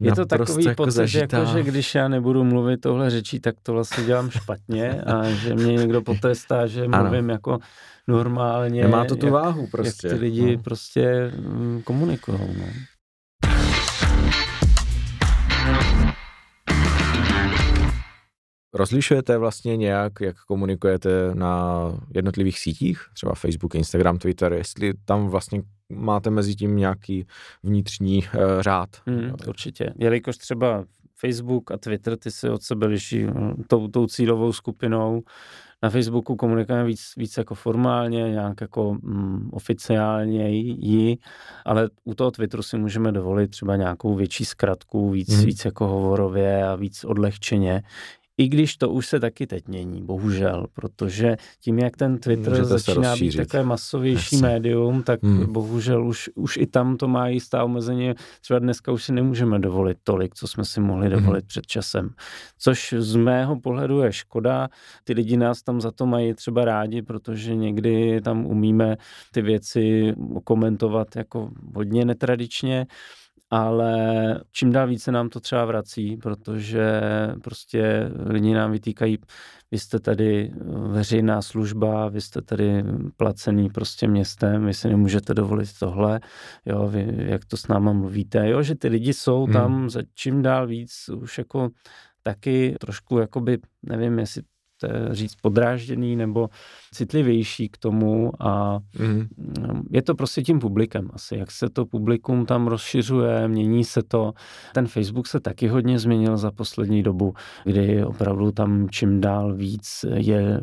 C: Je to takový jako pocit, zažitá... jako, že když já nebudu mluvit tohle řečí, tak to vlastně dělám špatně a že mě někdo potrestá, že mluvím ano. jako normálně.
B: Nemá to tu jak, váhu prostě.
C: Jak ty lidi no. prostě mm, komunikují. No.
B: Rozlišujete vlastně nějak, jak komunikujete na jednotlivých sítích, třeba Facebook, Instagram, Twitter, jestli tam vlastně máte mezi tím nějaký vnitřní uh, řád?
C: Hmm, určitě. Jelikož třeba Facebook a Twitter, ty se od sebe liší hm, tou, tou cílovou skupinou. Na Facebooku komunikujeme víc, víc jako formálně, nějak jako mm, oficiálně jí, ale u toho Twitteru si můžeme dovolit třeba nějakou větší zkratku, víc, mm. víc jako hovorově a víc odlehčeně. I když to už se taky teď mění, bohužel, protože tím, jak ten Twitter Můžete začíná být takové masovější Jasně. médium, tak hmm. bohužel už, už i tam to má jistá omezení. Třeba dneska už si nemůžeme dovolit tolik, co jsme si mohli hmm. dovolit hmm. před časem. Což z mého pohledu je škoda. Ty lidi nás tam za to mají třeba rádi, protože někdy tam umíme ty věci komentovat jako hodně netradičně ale čím dál více nám to třeba vrací, protože prostě lidi nám vytýkají, vy jste tady veřejná služba, vy jste tady placený prostě městem, vy si nemůžete dovolit tohle, jo, vy, jak to s náma mluvíte, jo, že ty lidi jsou hmm. tam za čím dál víc už jako taky trošku jakoby, nevím, jestli říct podrážděný nebo citlivější k tomu a mm. je to prostě tím publikem asi, jak se to publikum tam rozšiřuje, mění se to. Ten Facebook se taky hodně změnil za poslední dobu, kdy opravdu tam čím dál víc je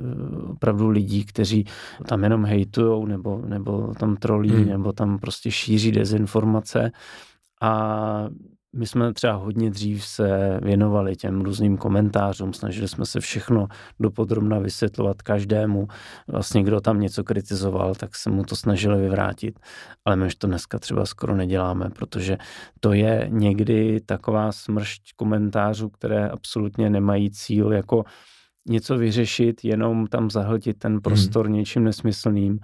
C: opravdu lidí, kteří tam jenom hejtujou nebo, nebo tam trolí, mm. nebo tam prostě šíří dezinformace a my jsme třeba hodně dřív se věnovali těm různým komentářům, snažili jsme se všechno dopodrobna vysvětlovat každému. Vlastně kdo tam něco kritizoval, tak se mu to snažili vyvrátit. Ale my už to dneska třeba skoro neděláme, protože to je někdy taková smršť komentářů, které absolutně nemají cíl jako něco vyřešit, jenom tam zahltit ten prostor hmm. něčím nesmyslným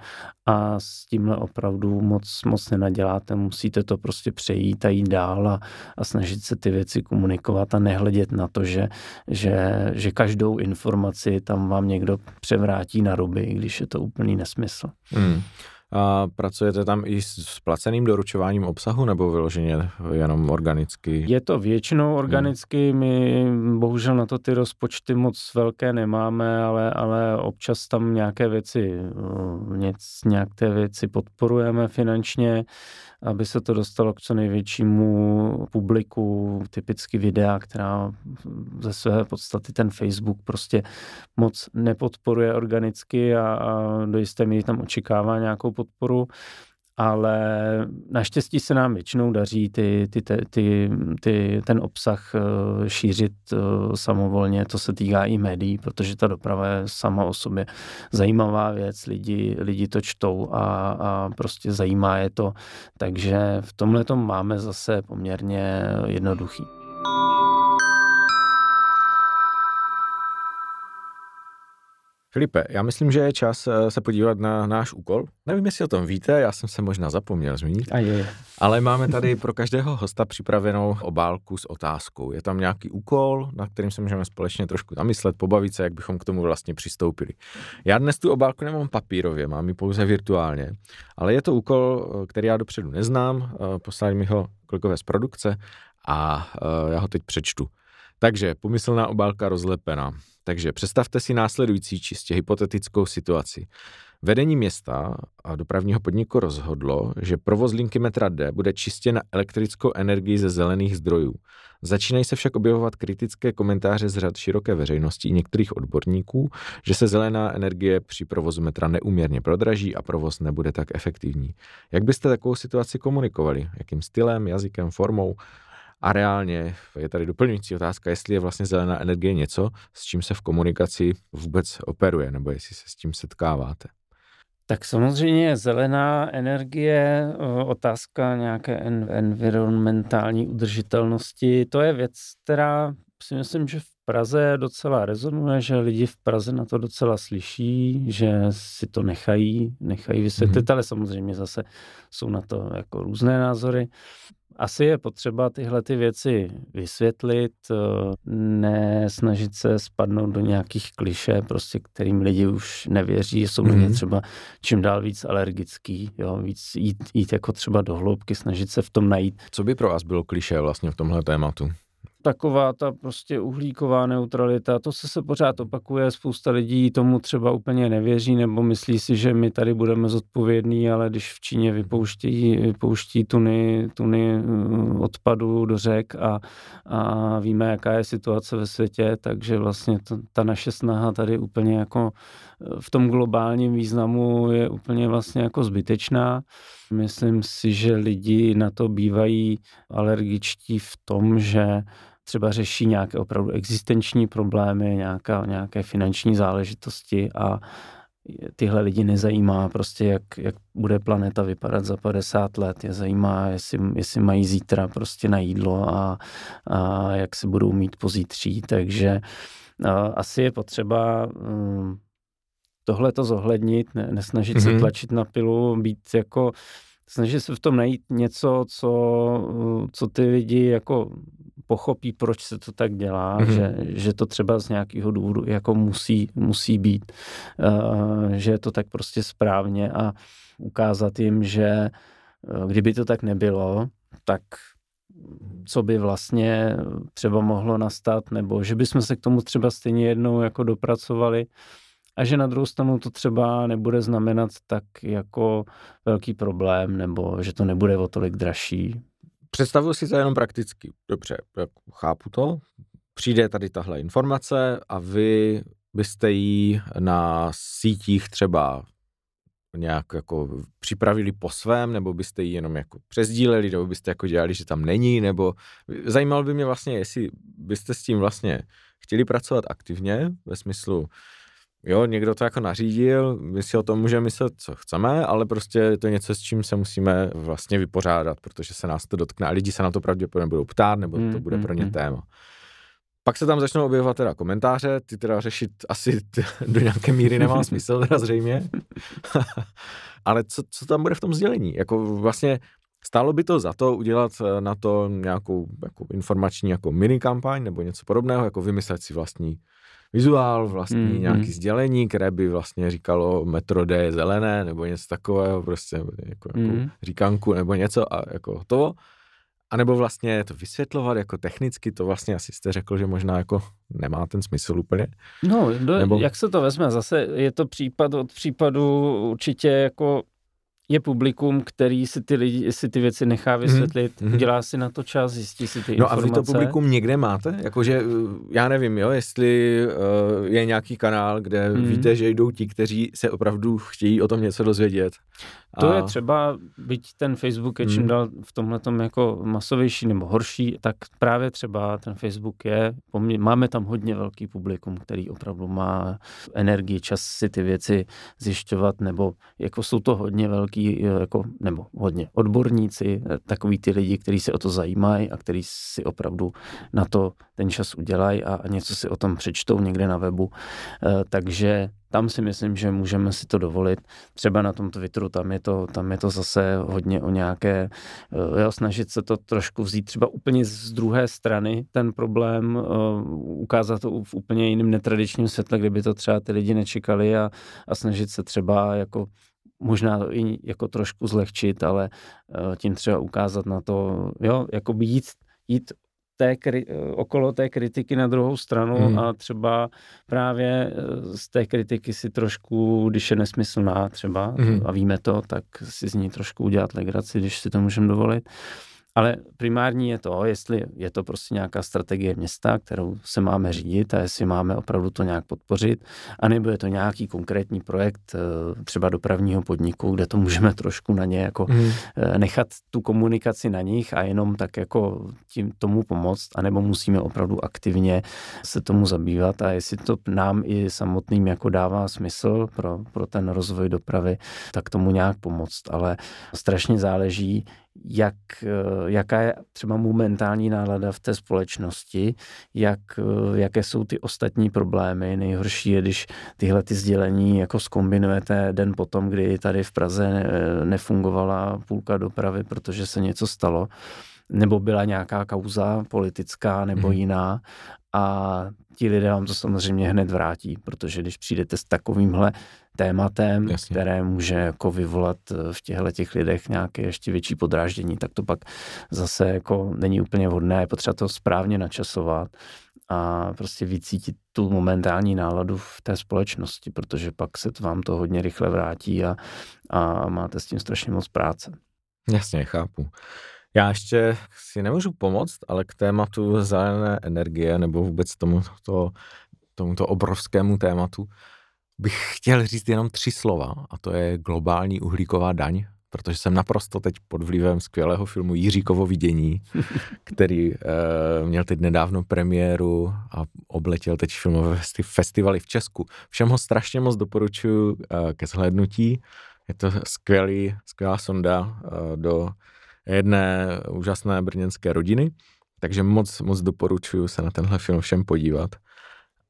C: a s tímhle opravdu moc, moc nenaděláte. Musíte to prostě přejít a jít dál a, a snažit se ty věci komunikovat a nehledět na to, že, že, že každou informaci tam vám někdo převrátí na ruby, když je to úplný nesmysl. Hmm.
B: A pracujete tam i s placeným doručováním obsahu nebo vyloženě jenom organicky?
C: Je to většinou hmm. organicky, hmm. my bohužel na to ty rozpočty moc velké nemáme, ale, ale občas tam nějaké věci, eh, nějaké věci podporujeme finančně aby se to dostalo k co největšímu publiku, typicky videa, která ze své podstaty ten Facebook prostě moc nepodporuje organicky a, a do jisté míry tam očekává nějakou podporu ale naštěstí se nám většinou daří ty, ty, ty, ty, ty, ten obsah eh, šířit eh, samovolně, to se týká i médií, protože ta doprava je sama o sobě zajímavá věc, lidi, lidi to čtou a, a prostě zajímá je to, takže v tomhle tom máme zase poměrně jednoduchý.
B: Filipe, já myslím, že je čas eh, se podívat na náš úkol. Nevím, jestli o tom víte, já jsem se možná zapomněl zmínit.
C: A je.
B: Ale máme tady pro každého hosta připravenou obálku s otázkou. Je tam nějaký úkol, na kterým se můžeme společně trošku zamyslet, pobavit se, jak bychom k tomu vlastně přistoupili. Já dnes tu obálku nemám papírově, mám ji pouze virtuálně, ale je to úkol, eh, který já dopředu neznám, eh, poslali mi ho kolegové z produkce a já ho teď přečtu. Takže pomyslná obálka rozlepená. Takže představte si následující čistě hypotetickou situaci. Vedení města a dopravního podniku rozhodlo, že provoz linky metra D bude čistě na elektrickou energii ze zelených zdrojů. Začínají se však objevovat kritické komentáře z řad široké veřejnosti i některých odborníků, že se zelená energie při provozu metra neuměrně prodraží a provoz nebude tak efektivní. Jak byste takovou situaci komunikovali? Jakým stylem, jazykem, formou? A reálně je tady doplňující otázka, jestli je vlastně zelená energie něco, s čím se v komunikaci vůbec operuje, nebo jestli se s tím setkáváte.
C: Tak samozřejmě zelená energie, otázka nějaké environmentální udržitelnosti, to je věc, která si myslím, že v Praze docela rezonuje, že lidi v Praze na to docela slyší, že si to nechají, nechají vysvětlit, mm-hmm. ale samozřejmě zase jsou na to jako různé názory. Asi je potřeba tyhle ty věci vysvětlit, eh, ne snažit se spadnout do nějakých kliše, prostě kterým lidi už nevěří, jsou mm-hmm. třeba čím dál víc alergický, jo, víc jít, jít jako třeba do hloubky, snažit se v tom najít.
B: Co by pro vás bylo kliše vlastně v tomhle tématu?
C: Taková ta prostě uhlíková neutralita, to se se pořád opakuje, spousta lidí tomu třeba úplně nevěří nebo myslí si, že my tady budeme zodpovědní, ale když v Číně vypouští, vypouští tuny, tuny eh, odpadu do řek a, a víme, jaká je situace ve světě, takže vlastně to, ta naše snaha tady úplně jako eh, v tom globálním významu je úplně vlastně jako zbytečná. Myslím si, že lidi na to bývají alergičtí v tom, že třeba řeší nějaké opravdu existenční problémy, nějaká, nějaké finanční záležitosti a tyhle lidi nezajímá prostě, jak, jak bude planeta vypadat za 50 let. Je zajímá, jestli, jestli mají zítra prostě na jídlo a, a jak se budou mít pozítří. Takže a, asi je potřeba um, tohle to zohlednit, ne, nesnažit mm-hmm. se mhm. tlačit na pilu, být jako snažit se v tom najít něco, co, co ty lidi jako pochopí, proč se to tak dělá, mm-hmm. že, že to třeba z nějakého důvodu jako musí, musí být, uh, že je to tak prostě správně a ukázat jim, že uh, kdyby to tak nebylo, tak co by vlastně třeba mohlo nastat, nebo že bychom se k tomu třeba stejně jednou jako dopracovali a že na druhou stranu to třeba nebude znamenat tak jako velký problém, nebo že to nebude o tolik dražší.
B: Představuji si to jenom prakticky. Dobře, chápu to. Přijde tady tahle informace a vy byste ji na sítích třeba nějak jako připravili po svém, nebo byste ji jenom jako přezdíleli, nebo byste jako dělali, že tam není, nebo zajímalo by mě vlastně, jestli byste s tím vlastně chtěli pracovat aktivně, ve smyslu, jo, někdo to jako nařídil, my si o tom můžeme myslet, co chceme, ale prostě je to něco, s čím se musíme vlastně vypořádat, protože se nás to dotkne a lidi se na to pravděpodobně budou ptát, nebo to mm, bude mm, pro ně mm. téma. Pak se tam začnou objevovat teda komentáře, ty teda řešit asi t- do nějaké míry nemá smysl, teda zřejmě. ale co, co tam bude v tom sdělení? Jako vlastně Stálo by to za to udělat eh, na to nějakou jako informační jako mini kampaň nebo něco podobného, jako vymyslet si vlastní vizuál, vlastní mm, nějaký sdělení, které by vlastně říkalo metro D je zelené, nebo něco takového, prostě jako, jako mm. říkanku, nebo něco a jako to. A nebo vlastně to vysvětlovat jako technicky, to vlastně asi jste řekl, že možná jako nemá ten smysl úplně.
C: No, do, nebo... jak se to vezme, zase je to případ od případu určitě jako je publikum, který si ty, lidi, si ty věci nechá mhm, vysvětlit, mm-hmm. udělá si na to čas, zjistí si ty
B: no
C: informace.
B: No a vy to publikum někde máte? Jakože, eh, já nevím, jo, jestli uh, je nějaký kanál, kde mm. víte, že jdou ti, kteří se opravdu chtějí o tom něco dozvědět.
C: To je třeba, byť ten Facebook je čím hmm. dál v tomhle jako masovější nebo horší, tak právě třeba ten Facebook je, máme tam hodně velký publikum, který opravdu má energii, čas si ty věci zjišťovat, nebo jako jsou to hodně velký, jako, nebo hodně odborníci, takový ty lidi, kteří se o to zajímají a kteří si opravdu na to ten čas udělají a, něco si o tom přečtou někde na webu. E, takže tam si myslím, že můžeme si to dovolit. Třeba na tom Twitteru, tam je to, tam je to zase hodně o nějaké, eh, jo, snažit se to trošku vzít třeba úplně z druhé strany, ten problém, uh, ukázat to v úplně jiném netradičním světle, kdyby to třeba ty lidi nečekali a, a snažit se třeba jako možná i jako trošku zlehčit, ale uh, tím třeba ukázat na to, jo, jako by jít, jít té, okolo té kritiky na druhou stranu hmm. a třeba právě eh, z té kritiky si trošku, když je nesmyslná třeba hmm. a víme to, tak si z ní trošku udělat legraci, když si to můžeme dovolit. Ale primární je to, jestli je to prostě nějaká strategie města, kterou se máme řídit a jestli máme opravdu to nějak podpořit, anebo je to nějaký konkrétní projekt eh, třeba dopravního podniku, kde to můžeme trošku na ně jako mm. nechat tu komunikaci na nich a jenom tak jako tím tomu pomoct, anebo musíme opravdu aktivně se tomu zabývat a jestli to nám i samotným jako dává smysl pro, pro ten rozvoj dopravy, tak tomu nějak pomoct. Ale strašně záleží, jak, eh, jaká je třeba momentální nálada v té společnosti, jak, eh, jaké jsou ty ostatní problémy. Nejhorší je, když tyhle ty sdělení jako skombinujete den potom, kdy tady v Praze nefungovala půlka dopravy, protože se něco stalo nebo byla nějaká kauza politická nebo hmm. jiná a ti lidé vám to samozřejmě hned vrátí, protože když přijdete s takovýmhle tématem, Jasně. které může jako vyvolat eh, v těchto těch lidech nějaké ještě větší podráždění, tak to pak zase jako není úplně vhodné, je potřeba to správně načasovat a prostě vycítit tu momentální náladu v té společnosti, protože pak se to vám to hodně rychle vrátí a, a máte s tím strašně moc práce.
B: Jasně, chápu. Já ještě si nemůžu pomoct, ale k tématu zelené energie nebo vůbec tomuto, tomuto obrovskému tématu bych chtěl říct jenom tři slova a to je globální uhlíková daň, protože jsem naprosto teď pod vlivem skvělého filmu Jiříkovo vidění, který e, měl teď nedávno premiéru a obletěl teď filmové festivaly v Česku. Všem ho strašně moc doporučuji e, ke zhlédnutí. Je to skvělý, skvělá sonda e, do jedné úžasné brněnské rodiny, takže moc, moc doporučuji se na tenhle film všem podívat.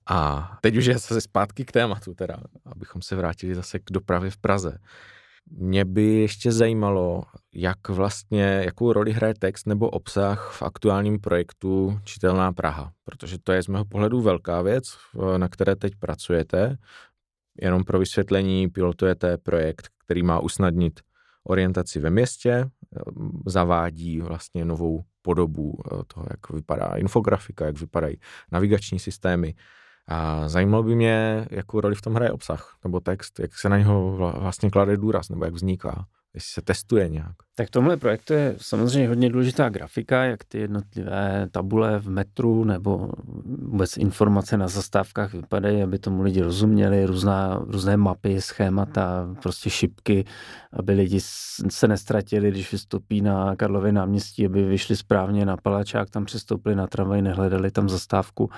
B: A teď už je zase zpátky k tématu, teda, abychom se vrátili zase k dopravě v Praze. Mě by ještě zajímalo, jak vlastně, jakou roli hraje text nebo obsah v aktuálním projektu Čitelná Praha, protože to je z mého pohledu velká věc, na které teď pracujete. Jenom pro vysvětlení, pilotujete projekt, který má usnadnit orientaci ve městě, zavádí vlastně novou podobu eh, toho, jak vypadá infografika, jak vypadají navigační systémy. A zajímalo by mě, jakou roli v tom hraje obsah nebo text, jak se na něho vlastně klade důraz nebo jak vzniká jestli se testuje nějak.
C: Tak tomhle projektu je samozřejmě hodně důležitá grafika, jak ty jednotlivé tabule v metru nebo vůbec informace na zastávkách vypadají, aby tomu lidi rozuměli, různá, různé mapy, schémata, prostě šipky, aby lidi se nestratili, když vystoupí na Karlově náměstí, aby vyšli správně na Palačák, tam přestoupili na tramvaj, nehledali tam zastávku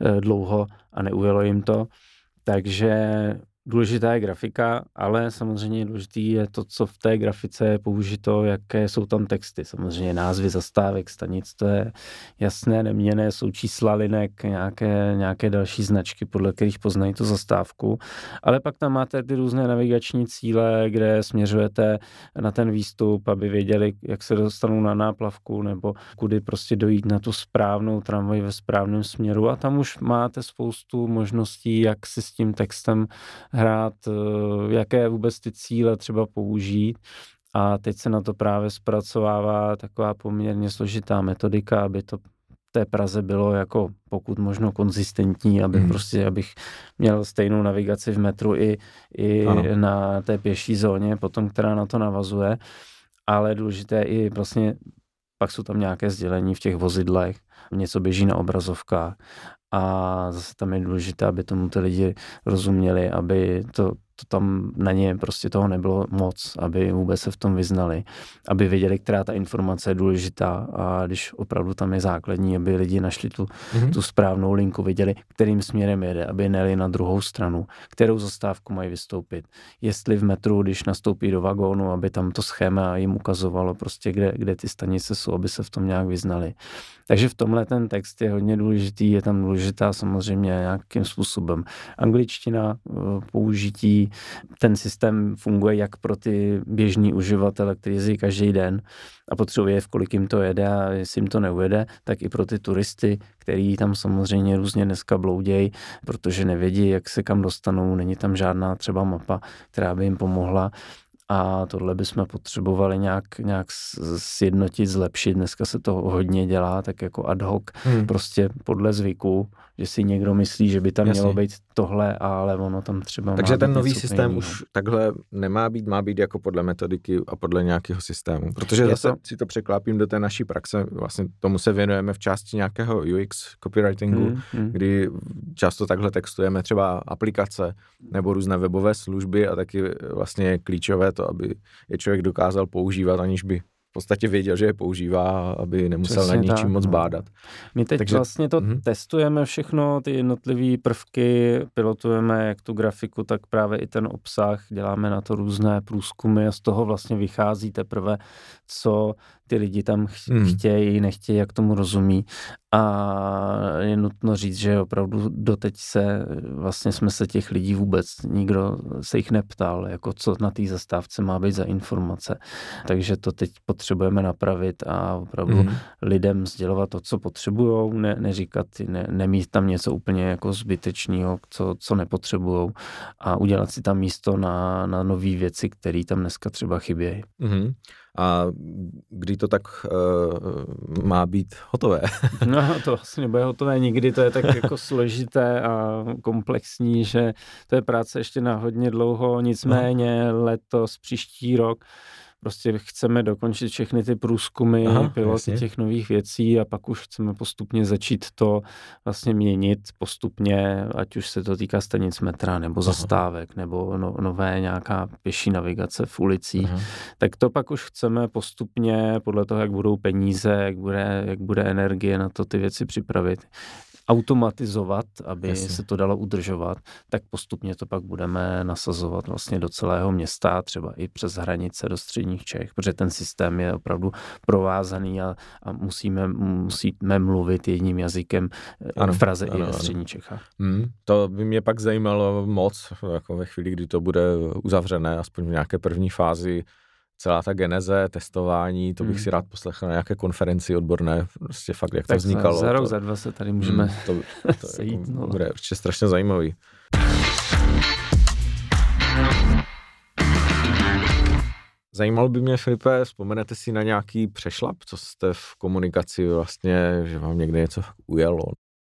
C: eh, dlouho a neujelo jim to. Takže Důležitá je grafika, ale samozřejmě důležitý je to, co v té grafice je použito, jaké jsou tam texty. Samozřejmě názvy zastávek, stanic, to je jasné, neměné, jsou čísla linek, nějaké, nějaké další značky, podle kterých poznají tu zastávku. Ale pak tam máte ty různé navigační cíle, kde směřujete na ten výstup, aby věděli, jak se dostanou na náplavku nebo kudy prostě dojít na tu správnou tramvaj ve správném směru. A tam už máte spoustu možností, jak si s tím textem hrát, eh, jaké vůbec ty cíle třeba použít. A teď se na to právě zpracovává taková poměrně složitá metodika, aby to té Praze bylo jako pokud možno konzistentní, aby mm. prostě, abych měl stejnou navigaci v metru i, i na té pěší zóně, potom, která na to navazuje. Ale důležité i vlastně pak jsou tam nějaké sdělení v těch vozidlech, něco běží na obrazovkách a zase tam je důležité, aby tomu ty lidi rozuměli, aby to to tam na ně prostě toho nebylo moc, aby vůbec se v tom vyznali, aby věděli, která ta informace je důležitá a když opravdu tam je základní, aby lidi našli tu, mm-hmm. tu správnou linku, věděli, kterým směrem jede, aby neli na druhou stranu, kterou zastávku mají vystoupit. Jestli v metru, když nastoupí do vagónu, aby tam to schéma jim ukazovalo prostě, kde, kde ty stanice jsou, aby se v tom nějak vyznali. Takže v tomhle ten text je hodně důležitý, je tam důležitá samozřejmě nějakým způsobem angličtina, eh, použití ten systém funguje jak pro ty běžní uživatele, kteří jezdí každý den a potřebuje v kolik jim to jede a jestli jim to neujede, tak i pro ty turisty, který tam samozřejmě různě dneska bloudějí, protože nevědí, jak se kam dostanou, není tam žádná třeba mapa, která by jim pomohla a tohle bychom potřebovali nějak, nějak sjednotit, zlepšit. Dneska se to hodně dělá, tak jako ad hoc, hmm. prostě podle zvyku, že si někdo myslí, že by tam Jasně. mělo být tohle, ale ono tam třeba
B: Takže ten nový systém jiného. už takhle nemá být, má být jako podle metodiky a podle nějakého systému. Protože Je zase to... si to překlápím do té naší praxe, vlastně tomu se věnujeme v části nějakého UX copywritingu, hmm, hmm. kdy často takhle textujeme třeba aplikace nebo různé webové služby a taky vlastně klíčové to, aby je člověk dokázal používat, aniž by podstatě věděl, že je používá, aby nemusel Přesně na ničím tak, moc no. bádat.
C: My teď Takže, vlastně to mm. testujeme všechno, ty jednotlivé prvky, pilotujeme jak tu grafiku, tak právě i ten obsah, děláme na to různé průzkumy a z toho vlastně vychází teprve, co ty lidi tam hmm. chtějí, nechtějí, jak tomu rozumí. A je nutno říct, že opravdu doteď se, vlastně jsme se těch lidí vůbec, nikdo se jich neptal, jako co na té zastávce má být za informace. Takže to teď potřebujeme napravit a opravdu hmm. lidem sdělovat to, co potřebují, ne, neříkat, ne, nemít tam něco úplně jako zbytečného, co, co nepotřebují a udělat si tam místo na, na nové věci, které tam dneska třeba chybějí.
B: Hmm a kdy to tak uh, má být hotové?
C: no to asi nebude hotové nikdy, to je tak jako složité a komplexní, že to je práce ještě na hodně dlouho, nicméně no. letos, příští rok prostě chceme dokončit všechny ty průzkumy, Aha, piloty jasně. těch nových věcí a pak už chceme postupně začít to vlastně měnit postupně, ať už se to týká stanic metra nebo Aha. zastávek nebo no, nové nějaká pěší navigace v ulicích, Aha. tak to pak už chceme postupně podle toho, jak budou peníze, jak bude, jak bude energie na to ty věci připravit automatizovat, aby Jasně. se to dalo udržovat, tak postupně to pak budeme nasazovat vlastně do celého města, třeba i přes hranice do středních Čech, protože ten systém je opravdu provázaný a, a musíme, musíme mluvit jedním jazykem eh, ano, v Praze ano, i ve středních Čechách.
B: Hmm, to by mě pak zajímalo moc, jako ve chvíli, kdy to bude uzavřené, aspoň v nějaké první fázi, celá ta geneze, testování, to bych hmm. si rád poslechl na nějaké konferenci odborné, prostě fakt, jak tak to vznikalo.
C: Za rok,
B: to,
C: za dva se tady můžeme hmm, to, to sejít. Jako, no.
B: Bude určitě strašně zajímavý. Zajímalo by mě, Filipe, vzpomenete si na nějaký přešlap, co jste v komunikaci vlastně, že vám někde něco ujelo?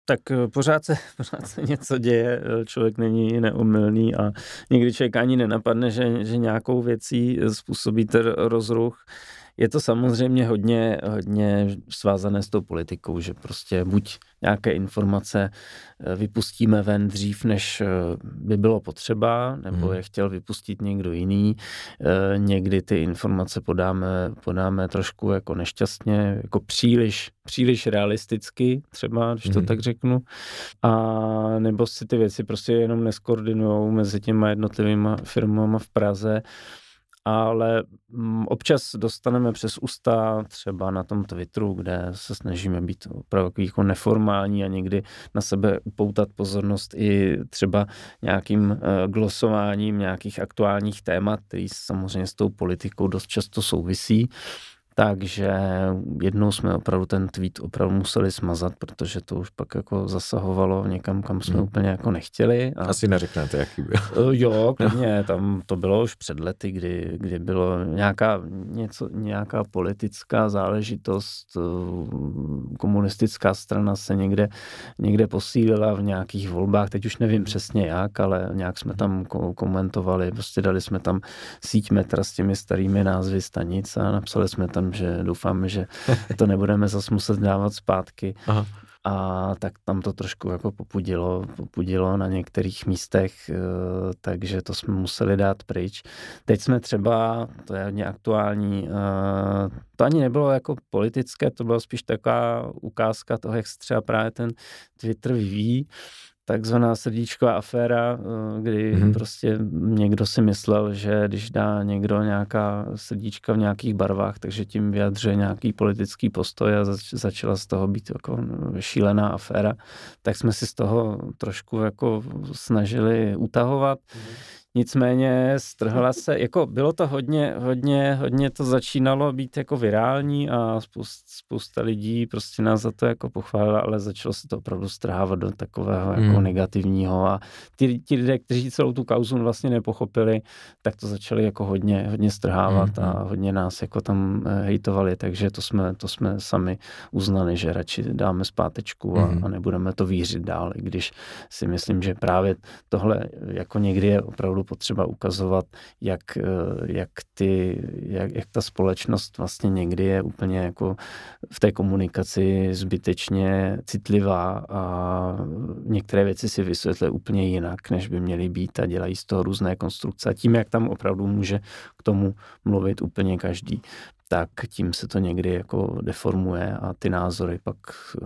C: Tak eh, pořád se, pořád se něco děje, eh, člověk není neumilný a někdy člověk ani nenapadne, že, že nějakou věcí způsobí ten rozruch je to samozřejmě hodně, hodně svázané s tou politikou, že prostě buď nějaké informace eh, vypustíme ven dřív, než eh, by bylo potřeba, nebo hmm. je chtěl vypustit někdo jiný. Eh, někdy ty informace podáme, podáme trošku jako nešťastně, jako příliš, příliš realisticky, třeba, když to hmm. tak řeknu. A nebo si ty věci prostě jenom neskoordinují mezi těma jednotlivými firmama v Praze ale mm, občas dostaneme přes ústa třeba na tom Twitteru, kde se snažíme být opravdu jako neformální a někdy na sebe upoutat pozornost i třeba nějakým eh, glosováním nějakých aktuálních témat, který samozřejmě s tou politikou dost často souvisí. Takže jednou jsme opravdu ten tweet opravdu museli smazat, protože to už pak jako zasahovalo někam, kam jsme hmm. úplně jako nechtěli.
B: A... Asi neřeknete, jaký byl.
C: Eh, jo, klidně, tam to bylo už před lety, kdy, kdy bylo nějaká, něco, nějaká politická záležitost, eh, komunistická strana se někde, někde posílila v nějakých volbách, teď už nevím přesně jak, ale nějak jsme tam komentovali, prostě dali jsme tam síť metra s těmi starými názvy stanic a napsali jsme tam že doufám, že to nebudeme zase muset dávat zpátky. Aha. A tak tam to trošku jako popudilo, popudilo na některých místech, eh, takže to jsme museli dát pryč. Teď jsme třeba, to je hodně aktuální, eh, to ani nebylo jako politické, to byla spíš taková ukázka toho, jak se třeba právě ten Twitter vyvíjí takzvaná srdíčková aféra, eh, kdy mm-hmm. prostě někdo si myslel, že když dá někdo nějaká srdíčka v nějakých barvách, takže tím vyjadřuje nějaký politický postoj a zač- začala z toho být jako šílená aféra, tak jsme si z toho trošku jako snažili utahovat. Mm-hmm. Nicméně strhla se, jako bylo to hodně, hodně, hodně to začínalo být jako virální a spousta, spousta lidí prostě nás za to jako pochválila, ale začalo se to opravdu strhávat do takového jako hmm. negativního a ti, ti lidé, kteří celou tu kauzu vlastně nepochopili, tak to začali jako hodně, hodně strhávat hmm. a hodně nás jako tam eh, hejtovali, takže to jsme, to jsme sami uznali, že radši dáme zpátečku a, hmm. a nebudeme to vířit dál, i když si myslím, že právě tohle jako někdy je opravdu potřeba ukazovat, jak, eh, jak, ty, jak, jak ta společnost vlastně někdy je úplně jako v té komunikaci zbytečně citlivá a některé věci si vysvětlí úplně jinak, než by měly být a dělají z toho různé konstrukce. A tím, jak tam opravdu může k tomu mluvit úplně každý, tak tím se to někdy jako deformuje a ty názory pak eh,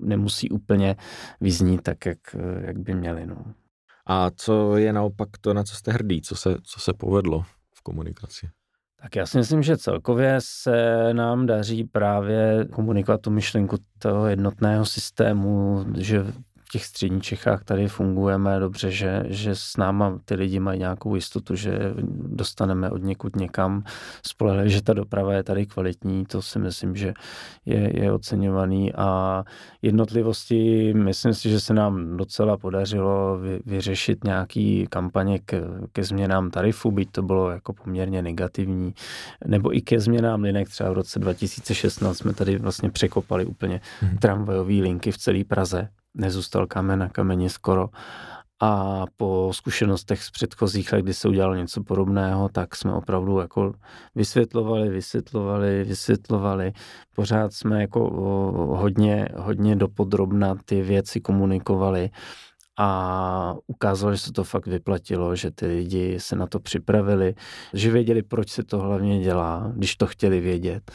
C: nemusí úplně vyznít tak, jak, jak by měly. No.
B: A co je naopak to, na co jste hrdý, co se, co se povedlo v komunikaci?
C: Tak já si myslím, že celkově se nám daří právě komunikovat tu myšlenku toho jednotného systému, že v těch středních Čechách tady fungujeme dobře, že, že s náma ty lidi mají nějakou jistotu, že dostaneme od někud někam. Spolehli, že ta doprava je tady kvalitní, to si myslím, že je, je oceňovaný. A jednotlivosti, myslím si, že se nám docela podařilo vy, vyřešit nějaký kampaně ke, ke změnám tarifu, byť to bylo jako poměrně negativní, nebo i ke změnám linek, třeba v roce 2016 jsme tady vlastně překopali úplně hmm. tramvajové linky v celé Praze, nezůstal kamen na kameni skoro. A po zkušenostech z předchozích let, kdy se udělalo něco podobného, tak jsme opravdu jako vysvětlovali, vysvětlovali, vysvětlovali. Pořád jsme jako hodně, hodně dopodrobna ty věci komunikovali a ukázalo, že se to fakt vyplatilo, že ty lidi se na to připravili, že věděli, proč se to hlavně dělá, když to chtěli vědět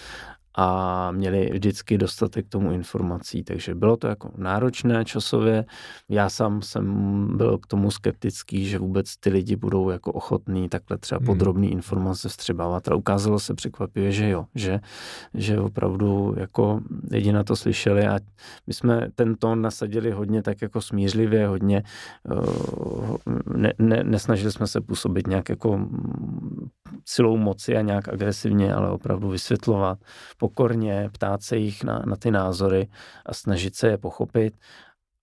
C: a měli vždycky dostatek tomu informací, takže bylo to jako náročné časově. Já sám jsem byl k tomu skeptický, že vůbec ty lidi budou jako ochotní takhle třeba hmm. podrobný informace vstřebávat, ale ukázalo se překvapivě, že jo, že, že opravdu jako lidi na to slyšeli a my jsme ten tón nasadili hodně tak jako smířlivě, hodně eh, ne, ne, nesnažili jsme se působit nějak jako silou moci a nějak agresivně, ale opravdu vysvětlovat pokorně, ptát se jich na, na ty názory a snažit se je pochopit.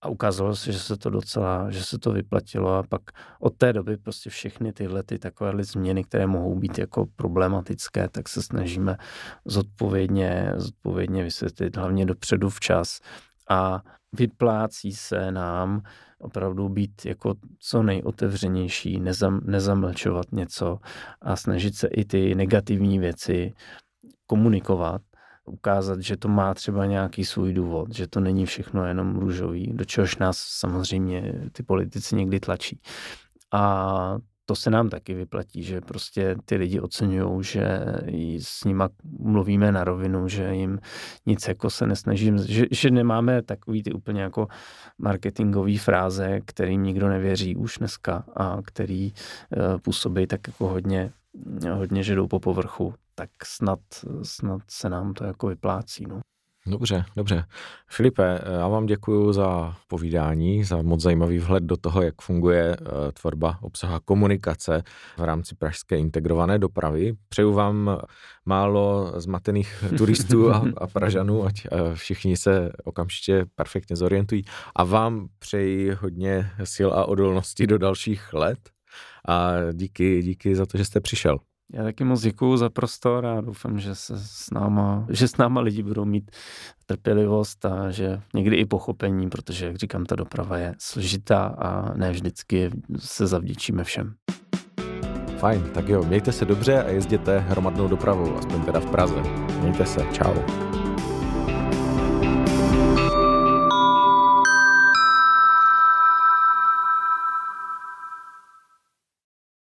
C: A ukázalo se, že se to docela, že se to vyplatilo a pak od té doby prostě všechny tyhle ty takové změny, které mohou být jako problematické, tak se snažíme zodpovědně, zodpovědně vysvětlit, hlavně dopředu včas. A vyplácí se nám opravdu být jako co nejotevřenější, nezam, nezamlčovat něco a snažit se i ty negativní věci komunikovat ukázat, že to má třeba nějaký svůj důvod, že to není všechno jenom růžový, do čehož nás samozřejmě ty politici někdy tlačí. A to se nám taky vyplatí, že prostě ty lidi oceňují, že s nima mluvíme na rovinu, že jim nic jako se nesnažím, že, že nemáme takový ty úplně jako marketingový fráze, kterým nikdo nevěří už dneska a který uh, působí tak jako hodně, hodně, že jdou po povrchu, tak snad, snad se nám to jako vyplácí. No.
B: Dobře, dobře. Filipe, já vám děkuji za povídání, za moc zajímavý vhled do toho, jak funguje eh, tvorba obsahu komunikace v rámci pražské integrované dopravy. Přeju vám málo zmatených turistů a, a Pražanů, ať eh, všichni se okamžitě perfektně zorientují. A vám přeji hodně sil a odolnosti do dalších let. A díky, díky za to, že jste přišel.
C: Já taky moc děkuju za prostor a doufám, že se s náma, že s náma lidi budou mít trpělivost a že někdy i pochopení, protože, jak říkám, ta doprava je složitá a ne vždycky se zavděčíme všem.
B: Fajn, tak jo, mějte se dobře a jezděte hromadnou dopravou, aspoň teda v Praze. Mějte se, čau.